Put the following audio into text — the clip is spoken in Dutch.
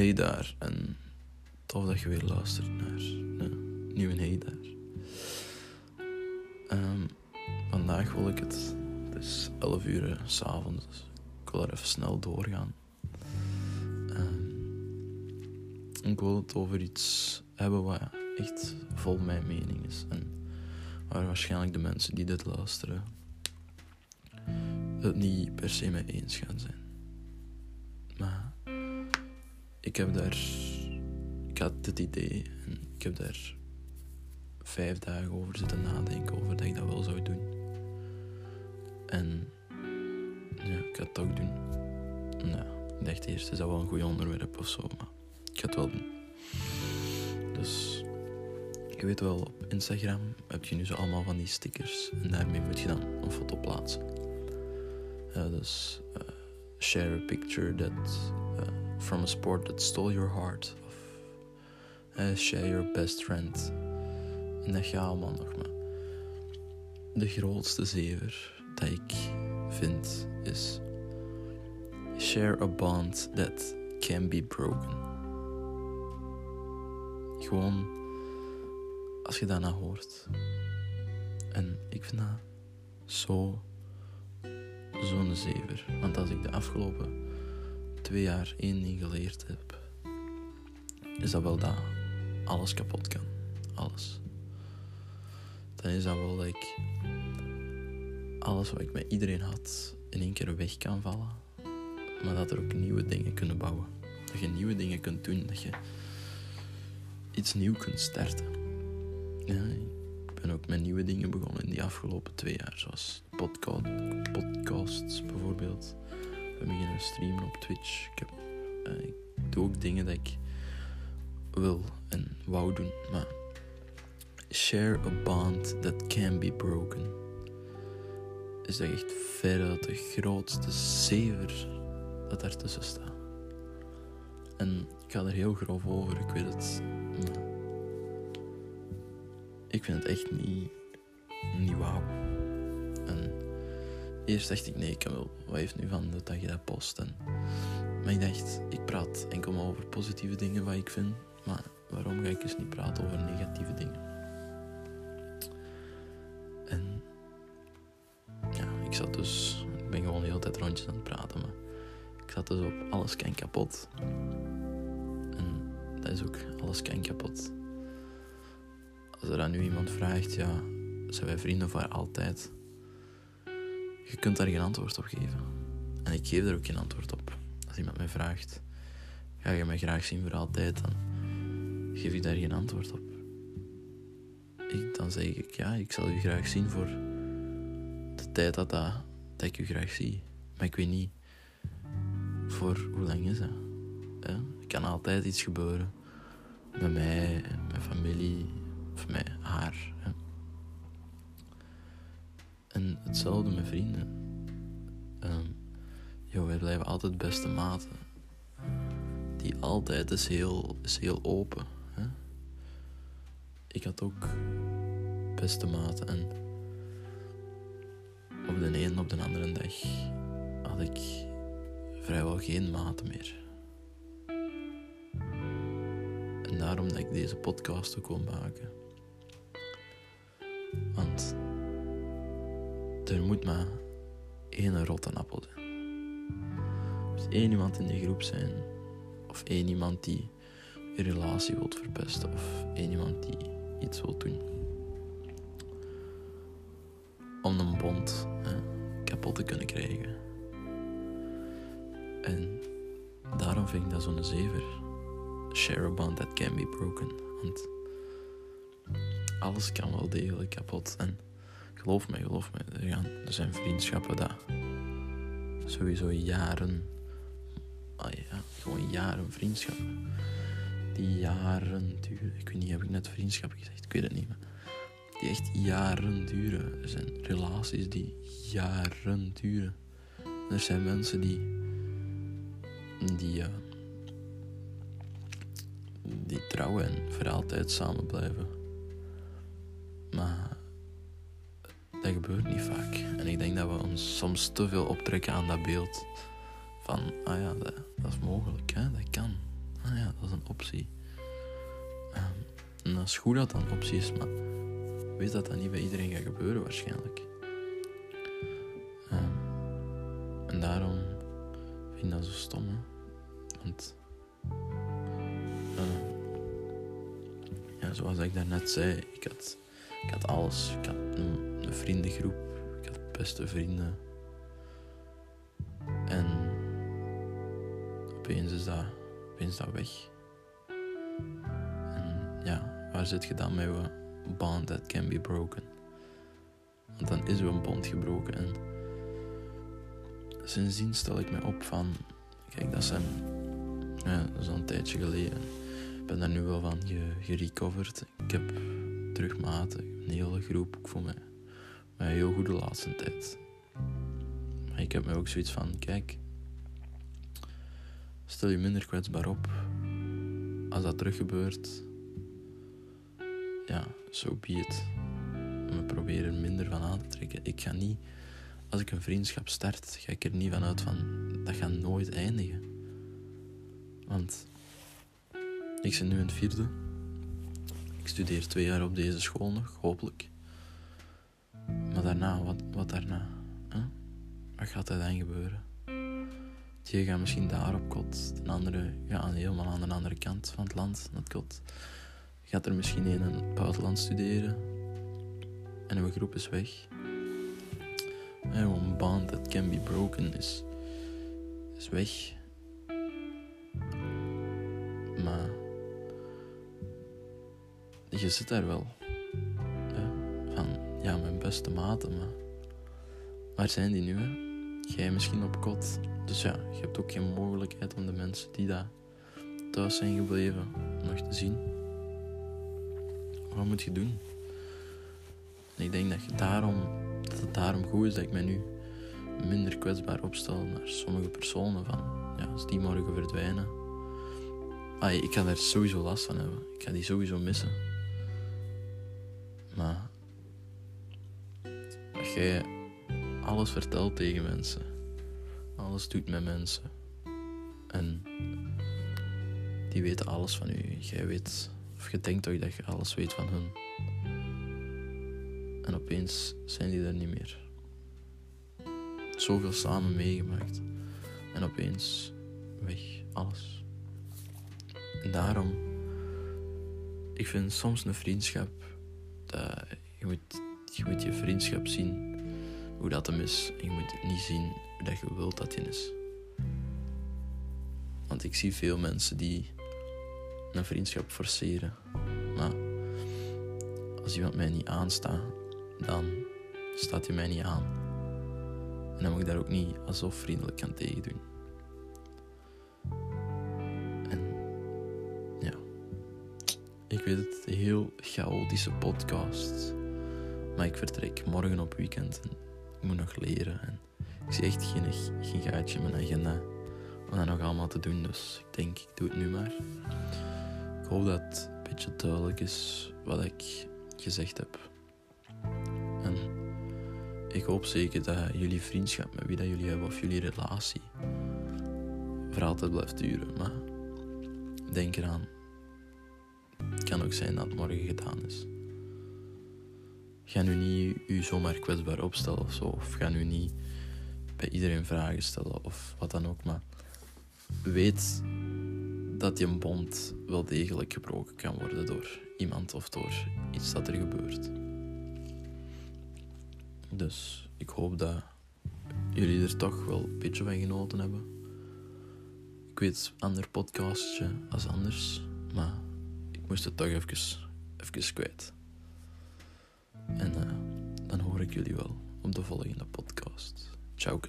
Hey daar, en tof dat je weer luistert naar een nieuwe Hey daar. Um, vandaag wil ik het, het is 11 uur s'avonds, dus ik wil er even snel doorgaan. Um, ik wil het over iets hebben wat echt vol mijn mening is. En waar waarschijnlijk de mensen die dit luisteren het niet per se mee eens gaan zijn. Ik heb daar. Ik had het idee en ik heb daar vijf dagen over zitten nadenken over dat ik dat wel zou doen. En ja, ik ga het toch doen. Nou, ik dacht eerst is dat wel een goed onderwerp of zo, maar ik ga het wel doen. Dus je weet wel, op Instagram heb je nu zo allemaal van die stickers en daarmee moet je dan een foto plaatsen. Uh, dus uh, share a picture that from a sport that stole your heart. Of uh, share your best friend. En dat gaat allemaal nog maar. De grootste zever dat ik vind is share a bond that can be broken. Gewoon als je daarna hoort. En ik vind dat zo zo'n zever. Want als ik de afgelopen twee jaar één ding geleerd heb, is dat wel dat alles kapot kan. Alles. Dan is dat wel dat ik alles wat ik met iedereen had in één keer weg kan vallen. Maar dat er ook nieuwe dingen kunnen bouwen. Dat je nieuwe dingen kunt doen. Dat je iets nieuw kunt starten. Ja, ik ben ook met nieuwe dingen begonnen in die afgelopen twee jaar. Zoals podcast, podcasts bijvoorbeeld. We beginnen streamen op Twitch. Ik, heb, uh, ik doe ook dingen dat ik wil en wou doen. Maar share a bond that can be broken. Is echt veruit de grootste zever dat daartussen staat. En ik ga er heel grof over, ik weet het. Ik vind het echt niet, niet wauw. Eerst dacht ik, nee, ik wel, wat heeft nu van dat je dat post? Maar ik dacht, ik praat enkel maar over positieve dingen wat ik vind. Maar waarom ga ik eens niet praten over negatieve dingen? En ja, ik zat dus, ik ben gewoon de hele tijd rondjes aan het praten, maar ik zat dus op alles kan kapot. En dat is ook alles kan kapot. Als er dan nu iemand vraagt, ja, zijn wij vrienden voor altijd? Je kunt daar geen antwoord op geven. En ik geef er ook geen antwoord op. Als iemand mij vraagt, ga je mij graag zien voor altijd, dan geef ik daar geen antwoord op. Ik, dan zeg ik, ja, ik zal u graag zien voor de tijd dat, dat, dat ik u graag zie. Maar ik weet niet voor hoe lang is. Ja, er kan altijd iets gebeuren. Met mij, mijn familie, of met haar. En hetzelfde met vrienden. Um, yo, wij blijven altijd beste maten. Die altijd is heel, is heel open. Hè? Ik had ook beste maten en op de ene en op de andere dag had ik vrijwel geen maten meer. En daarom dat ik deze podcast ook kon maken. Want er moet maar één rotte appel zijn. Er moet één iemand in de groep zijn. Of één iemand die een relatie wilt verpesten. Of één iemand die iets wil doen. Om een bond hè, kapot te kunnen krijgen. En daarom vind ik dat zo'n zever. Share a bond that can be broken. Want alles kan wel degelijk kapot. En geloof me, geloof me, er, zijn vriendschappen dat sowieso jaren, ah ja, gewoon jaren vriendschappen, die jaren duren. Ik weet niet, heb ik net vriendschap gezegd? Ik weet het niet, maar die echt jaren duren. Er zijn relaties die jaren duren. En er zijn mensen die, die, uh, die trouwen en voor altijd samen blijven. Maar gebeurt niet vaak. En ik denk dat we ons soms te veel optrekken aan dat beeld van, ah ja, dat, is mogelijk, hè? dat kan. ah ja, dat is een optie. Ehm, en dat is goed dat dat een optie is, maar weet dat dat niet bij iedereen gaat gebeuren waarschijnlijk. Ehm, en daarom vind ik dat zo stom, hè. Want... ehm, ja, zoals ik daarnet zei, ik had, ik had alles. Ik had een, vriendengroep, ik had beste vrienden. En opeens is dat, opeens dat weg. En ja, waar zit je dan met een bond that can be broken? Want dan is een bond gebroken. En sindsdien stel ik me op van, kijk, dat zijn, ja, dat is al een tijdje geleden. Ik ben daar nu wel van ge- gerecoverd. Ik heb terug maten, een hele groep. Ik voel me heel goed de laatste tijd. Maar ik heb me ook zoiets van, kijk, stel je minder kwetsbaar op. Als dat terug gebeurt, ja, so be it. We proberen er minder van aan te trekken. Ik ga niet, als ik een vriendschap start, ga ik er niet van uit van, dat gaat nooit eindigen. Want ik zit nu in het vierde. Ik studeer twee jaar op deze school nog, hopelijk. Maar daarna, wat, wat daarna? Wat gaat er dan gebeuren? Die gaat misschien daar op kot, de andere gaat helemaal aan de andere kant van het land, naar kot. Gaat er misschien een in het buitenland studeren en uw groep is weg. En een band that can be broken is, is weg. Maar je zit daar wel. Beste maten, maar waar zijn die nu? Hè? Jij misschien op kot. Dus ja, je hebt ook geen mogelijkheid om de mensen die daar thuis zijn gebleven nog te zien. Wat moet je doen? En ik denk dat, je daarom, dat het daarom goed is dat ik mij nu minder kwetsbaar opstel naar sommige personen. Van, ja, als die morgen verdwijnen. Ah, ik ga daar sowieso last van hebben. Ik ga die sowieso missen. Maar jij alles vertelt tegen mensen, alles doet met mensen en die weten alles van u, jij weet, of je denkt toch dat je alles weet van hun. En opeens zijn die er niet meer. Zoveel samen meegemaakt. En opeens weg, alles. En daarom, ik vind soms een vriendschap, dat, je, moet, je moet je vriendschap zien hoe dat hem is. En je moet niet zien hoe dat je wilt dat hij is. Want ik zie veel mensen die een vriendschap forceren. Maar als iemand mij niet aanstaat, dan staat hij mij niet aan. En dan moet ik daar ook niet alsof vriendelijk aan tegen doen. En ja, ik weet het, een heel chaotische podcast. Maar ik vertrek morgen op weekend en ik moet nog leren. En ik zie echt geen, geen gaatje in mijn agenda om dat nog allemaal te doen. Dus ik denk, ik doe het nu maar. Ik hoop dat het een beetje duidelijk is wat ik gezegd heb. En ik hoop zeker dat jullie vriendschap met wie dat jullie hebben of jullie relatie voor altijd blijft duren. Maar denk eraan, het kan ook zijn dat het morgen gedaan is. Ga nu niet u zomaar kwetsbaar opstellen of zo. Of ga nu niet bij iedereen vragen stellen of wat dan ook. Maar weet dat je bond wel degelijk gebroken kan worden door iemand of door iets dat er gebeurt. Dus ik hoop dat jullie er toch wel een beetje van genoten hebben. Ik weet, ander podcastje als anders, maar ik moest het toch even, even kwijt. En uh, dan hoor ik jullie wel op de volgende podcast. Ciao.